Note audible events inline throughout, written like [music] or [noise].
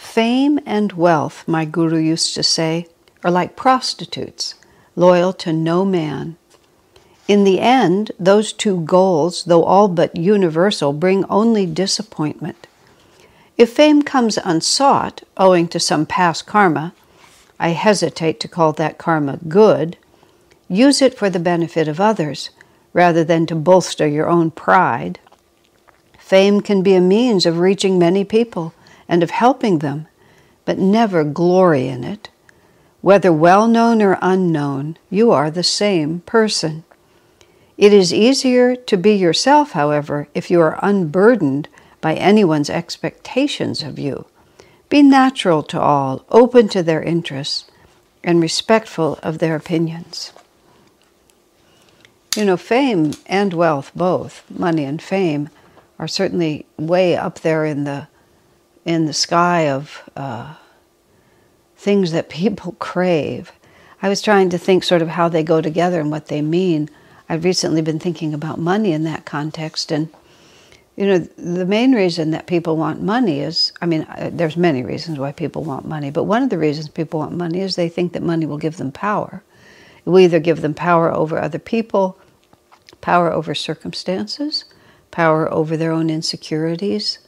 Fame and wealth, my guru used to say, are like prostitutes, loyal to no man. In the end, those two goals, though all but universal, bring only disappointment. If fame comes unsought, owing to some past karma, I hesitate to call that karma good, use it for the benefit of others rather than to bolster your own pride. Fame can be a means of reaching many people and of helping them, but never glory in it. Whether well known or unknown, you are the same person. It is easier to be yourself, however, if you are unburdened by anyone's expectations of you. Be natural to all, open to their interests, and respectful of their opinions. You know, fame and wealth, both money and fame, are certainly way up there in the in the sky of uh, things that people [laughs] crave. I was trying to think sort of how they go together and what they mean. I've recently been thinking about money in that context, and you know, the main reason that people want money is, I mean, uh, there's many reasons why people want money, but one of the reasons people want money is they think that money will give them power. It will either give them power over other people, power over circumstances, power over their own insecurities,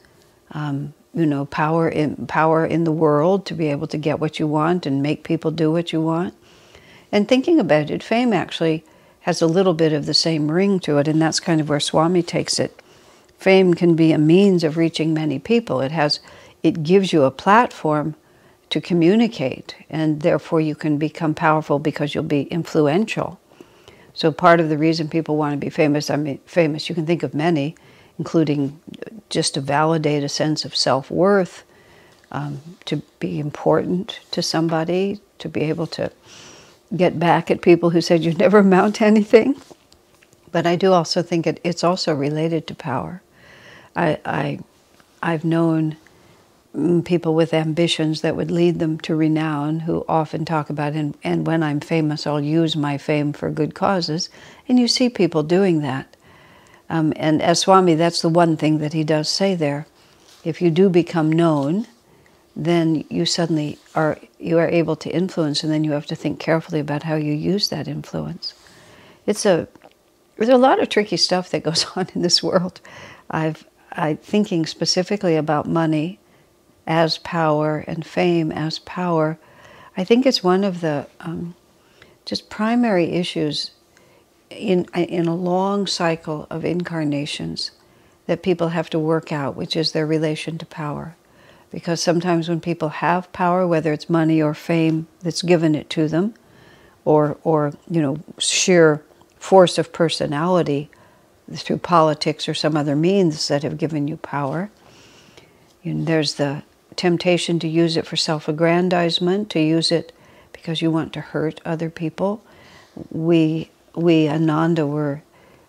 um, you know, power in power in the world to be able to get what you want and make people do what you want. And thinking about it, fame actually has a little bit of the same ring to it, and that's kind of where Swami takes it. Fame can be a means of reaching many people. It has it gives you a platform to communicate, and therefore you can become powerful because you'll be influential. So part of the reason people want to be famous, I mean famous, you can think of many, including just to validate a sense of self worth, um, to be important to somebody, to be able to get back at people who said you never [laughs] amount to anything. But I do also think it, it's also related to power. I, I, I've known mm, people with ambitions that would lead them to renown who often talk about, and, and when I'm famous, I'll use my fame for good causes. And you see people doing that. Um, and as Swami, that's the one thing that he does say there. If you do become known, then you suddenly are you are able to influence, and then you have to think carefully about how you use that influence. It's a there's a lot of tricky stuff that goes [laughs] on in this world. I've I thinking specifically about money as power and fame as power. I think it's one of the um, just primary issues in, in a long cycle of incarnations that people have to work out, which is their relation to power. Because sometimes when people have power, whether it's money or fame that's given it to them, or, or you know, sheer force of personality through politics or some other means that have given you power, you know, there's the temptation to use it for self aggrandizement, to use it because you want to hurt other people. We we, Ananda, were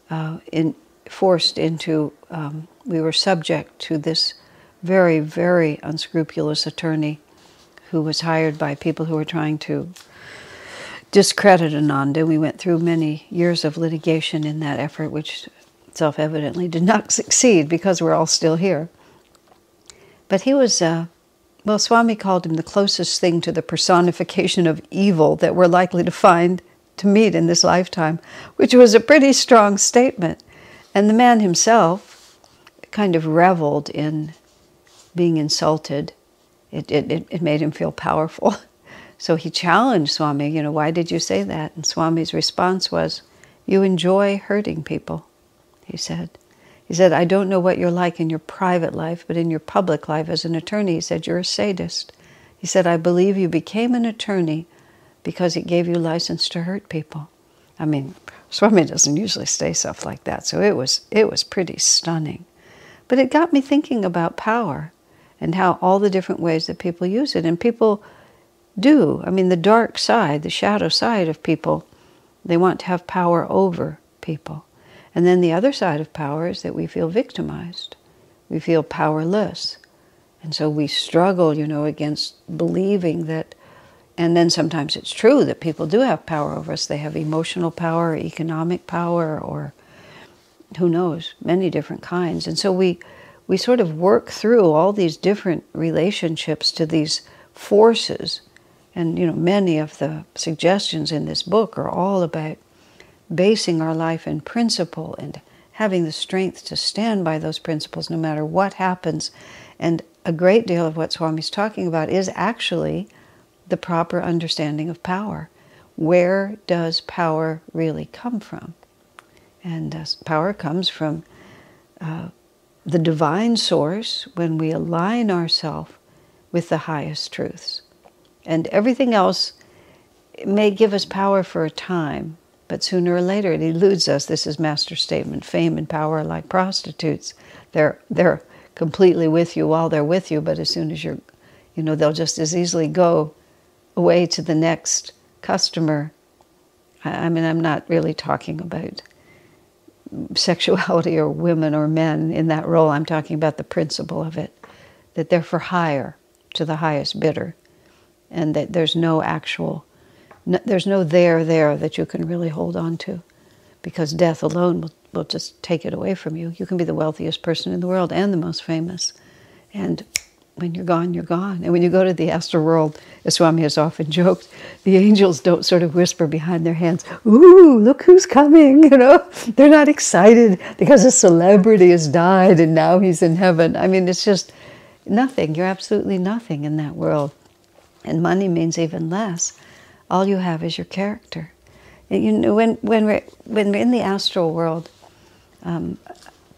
uh, in, forced into, um, we were subject to this very, very unscrupulous attorney who was hired by people who were trying to discredit Ananda. We went through many years of litigation in that effort, which self evidently did not [laughs] succeed because we're all still here. But he was, uh, well, Swami called him the closest thing to the personification of evil that we're likely to find to meet in this lifetime, which was a pretty strong statement. And the man himself kind of reveled in being insulted. It, it, it made him feel powerful. [laughs] So he challenged Swami, you know, why did you say that? And Swami's response was, You enjoy hurting people, he said. He said, I don't know what you're like in your private life, but in your public life as an attorney, he said, You're a sadist. He said, I believe you became an attorney because it gave you license to hurt people. I mean, Swami doesn't usually say stuff like that, so it was it was pretty stunning. But it got me thinking about power and how all the different ways that people use it. And people do. I mean, the dark side, the shadow side of people, they want to have power over people. And then the other side of power is that we feel victimized. We feel powerless. And so we struggle, you know, against believing that, and then sometimes it's true that people do have power over us. They have emotional power, economic power, or who knows, many different kinds. And so we, we sort of work through all these different relationships to these forces. And, you know, many of the suggestions in this book are all about basing our life in principle and having the strength to stand by those principles no matter what happens. And a great deal of what Swami's talking about is actually the proper understanding of power. Where does power really come from? And uh, power comes from uh, the divine source when we align ourselves with the highest truths. And everything else may give us power for a time, but sooner or later it eludes us. This is master statement. Fame and power are like prostitutes. They're they're completely with you while they're with you, but as soon as you're you know, they'll just as easily go away to the next customer. I, mean, I'm not really talking about sexuality or women or men in that role. I'm talking about the principle of it, that they're for hire to the highest bidder, and that there's no actual no, there's no there there that you can really hold on to because death alone will, will just take it away from you. You can be the wealthiest person in the world and the most famous. And when you're gone, you're gone. And when you go to the astral world, as Swami has often [laughs] joked, the angels don't sort of whisper behind their hands, Ooh, look who's coming, [laughs] you know? They're not excited because a celebrity has died and now he's in heaven. I mean, it's just nothing. You're absolutely nothing in that world. And money means even less all you have is your character. You know, when, when, we're, when we're in the astral world, um,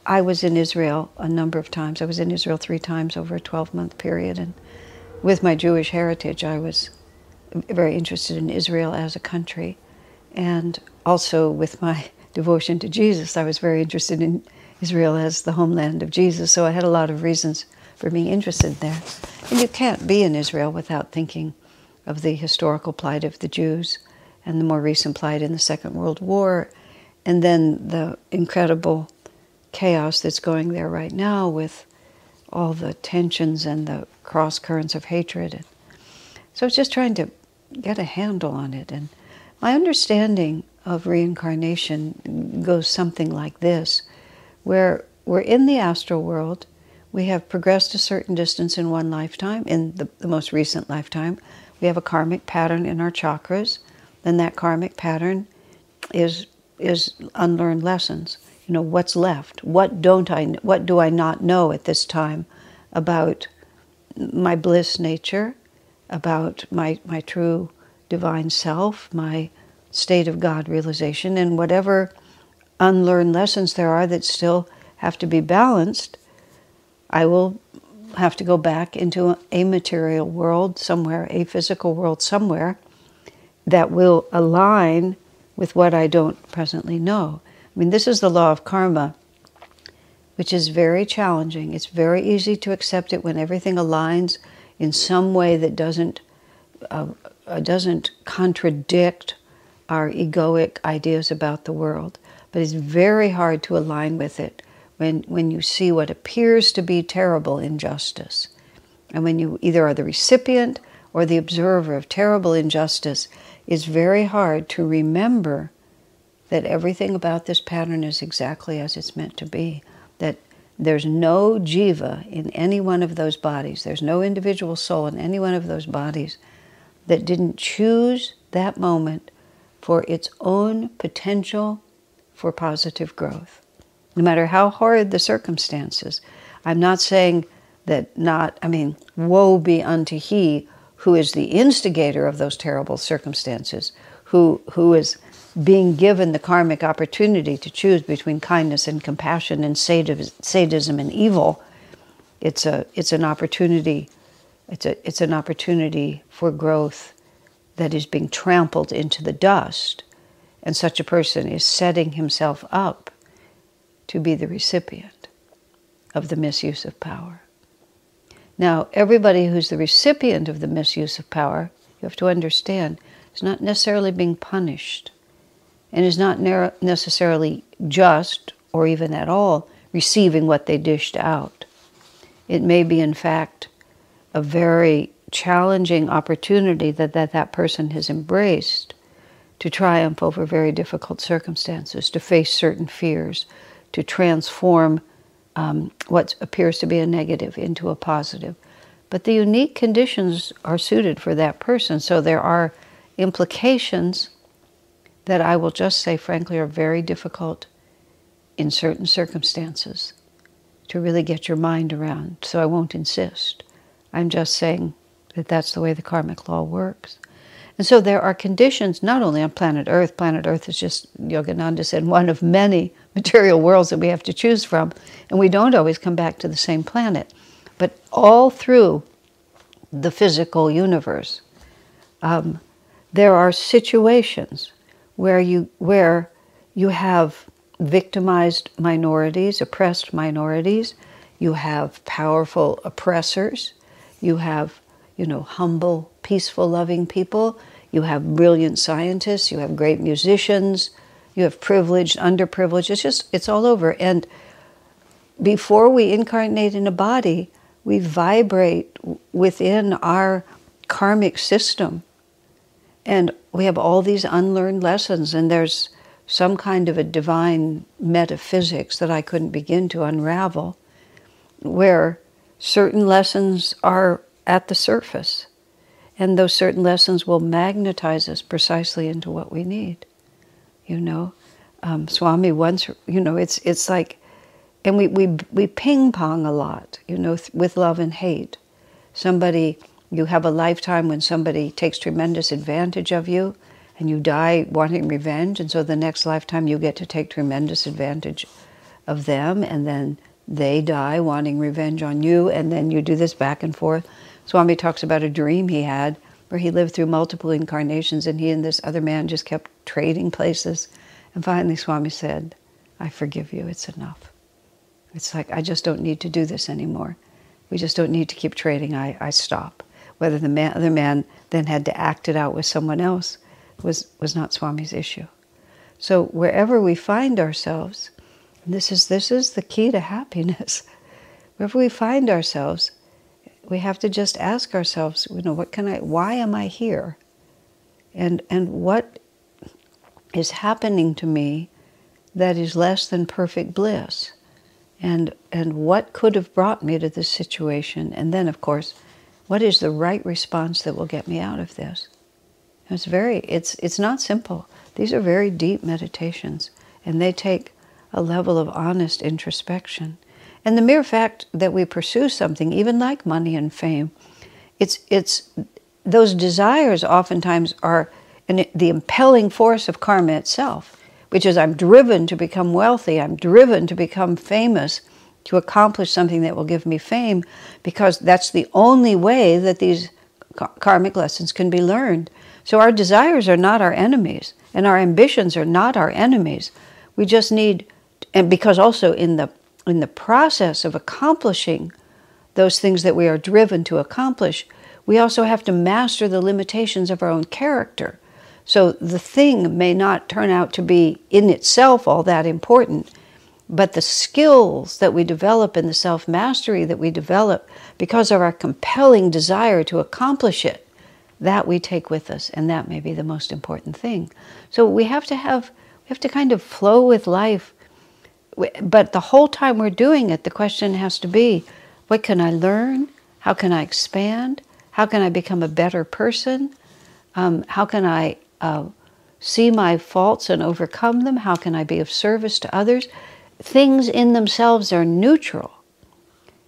I was in Israel a number of times. I was in Israel three times over a 12 month period. And with my Jewish heritage, I was very interested in Israel as a country. And also with my [laughs] devotion to Jesus, I was very interested in Israel as the homeland of Jesus. So I had a lot of reasons for being interested there. And you can't be in Israel without thinking of the historical plight of the Jews and the more recent plight in the Second World War, and then the incredible chaos that's going there right now with all the tensions and the cross currents of hatred. So it's just trying to get a handle on it. And my understanding of reincarnation goes something like this where we're in the astral world, we have progressed a certain distance in one lifetime, in the, the most recent lifetime we have a karmic pattern in our chakras, then that karmic pattern is is unlearned lessons. You know, what's left? What don't I what do I not know at this time about my bliss nature, about my my true divine self, my state of God realization and whatever unlearned lessons there are that still have to be balanced, I will have to go back into a material world somewhere, a physical world somewhere that will align with what I don't presently know. I mean, this is the law of karma, which is very challenging. It's very easy to accept it when everything aligns in some way that doesn't uh, uh, doesn't contradict our egoic ideas about the world. But it's very hard to align with it when, when you see what appears to be terrible injustice. And when you either are the recipient or the observer of terrible injustice, it's very hard to remember that everything about this pattern is exactly as it's meant to be. That there's no jiva in any one of those bodies, there's no individual soul in any one of those bodies that didn't choose that moment for its own potential for positive growth no matter how horrid the circumstances. I'm not saying that not, I mean, woe be unto he who is the instigator of those terrible circumstances, who, who is being given the karmic opportunity to choose between kindness and compassion and sadism and evil. It's, a, it's an opportunity. It's, a, it's an opportunity for growth that is being trampled into the dust. And such a person is setting himself up to be the recipient of the misuse of power. Now, everybody who's the recipient of the misuse of power, you have to understand, is not necessarily being punished and is not necessarily just or even at all receiving what they dished out. It may be, in fact, a very challenging opportunity that that, that person has embraced to triumph over very difficult circumstances, to face certain fears, to transform um, what appears to be a negative into a positive. But the unique conditions are suited for that person. So there are implications that I will just say, frankly, are very difficult in certain circumstances to really get your mind around. So I won't insist. I'm just saying that that's the way the karmic law works. And so there are conditions not only on planet Earth, planet Earth is just, Yogananda said, one of many [laughs] material worlds that we have to choose from, and we don't always come back to the same planet. But all through the physical universe, um, there are situations where you, where you have victimized minorities, oppressed minorities, you have powerful oppressors, you have, you know, humble, peaceful, loving people, you have brilliant scientists, you have great musicians, you have privileged, underprivileged. It's just, it's all over. And before we incarnate in a body, we vibrate within our karmic system. And we have all these unlearned lessons, and there's some kind of a divine metaphysics that I couldn't begin to unravel, where certain lessons are at the surface, and those certain lessons will magnetize us precisely into what we need. You know, um, Swami once, you know, it's it's like, and we we we ping pong a lot, you know, th- with love and hate. Somebody, you have a lifetime when somebody takes tremendous advantage of you, and you die wanting revenge, and so the next lifetime you get to take tremendous advantage of them, and then they die wanting revenge on you, and then you do this back and forth. Swami talks about a dream he had where he lived through multiple incarnations, and he and this other man just kept trading places. And finally, Swami said, I forgive you, it's enough. It's like, I just don't need to do this anymore. We just don't need to keep trading. I, I stop. Whether the man, other man then had to act it out with someone else was, was not Swami's issue. So wherever we find ourselves, this is, this is the key to happiness. [laughs] Wherever we find ourselves, we have to just ask ourselves, you know, what can I, why am I here? And, and what is happening to me that is less than perfect bliss? And, and what could have brought me to this situation? And then, of course, what is the right response that will get me out of this? It's very, it's, it's not simple. These are very deep meditations, and they take a level of honest introspection. And the mere fact that we pursue something, even like money and fame, it's, it's, those desires oftentimes are an, the impelling force of karma itself, which is I'm driven to become wealthy, I'm driven to become famous, to accomplish something that will give me fame, because that's the only way that these karmic lessons can be learned. So our desires are not our enemies, and our ambitions are not our enemies. We just need, and because also in the in the process of accomplishing those things that we are driven to accomplish, we also have to master the limitations of our own character. So the thing may not turn out to be in itself all that important, but the skills that we develop and the self mastery that we develop because of our compelling desire to accomplish it that we take with us, and that may be the most important thing. So we have to have, we have to kind of flow with life. But the whole time we're doing it, the question has to be what can I learn? How can I expand? How can I become a better person? Um, how can I uh, see my faults and overcome them? How can I be of service to others? Things in themselves are neutral.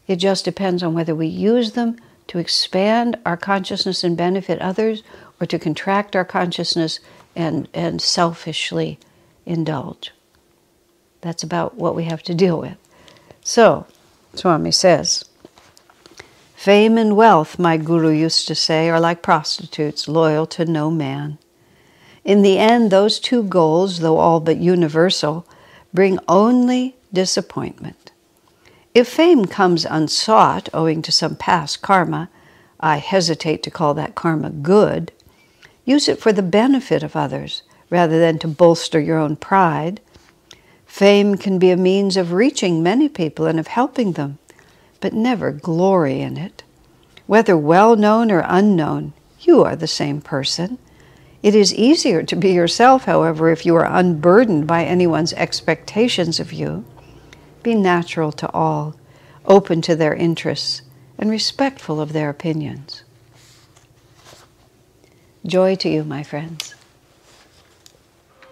It just depends on whether we use them to expand our consciousness and benefit others, or to contract our consciousness and, and selfishly indulge. That's about what we have to deal with. So, Swami says, Fame and wealth, my guru used to say, are like prostitutes, loyal to no man. In the end, those two goals, though all but universal, bring only disappointment. If fame comes unsought owing to some past karma, I hesitate to call that karma good, use it for the benefit of others rather than to bolster your own pride. Fame can be a means of reaching many people and of helping them, but never glory in it. Whether well known or unknown, you are the same person. It is easier to be yourself, however, if you are unburdened by anyone's expectations of you. Be natural to all, open to their interests, and respectful of their opinions. Joy to you, my friends.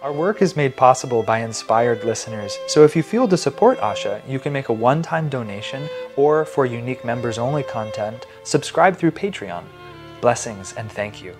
Our work is made possible by inspired listeners, so if you feel to support Asha, you can make a one time donation or, for unique members only content, subscribe through Patreon. Blessings and thank you.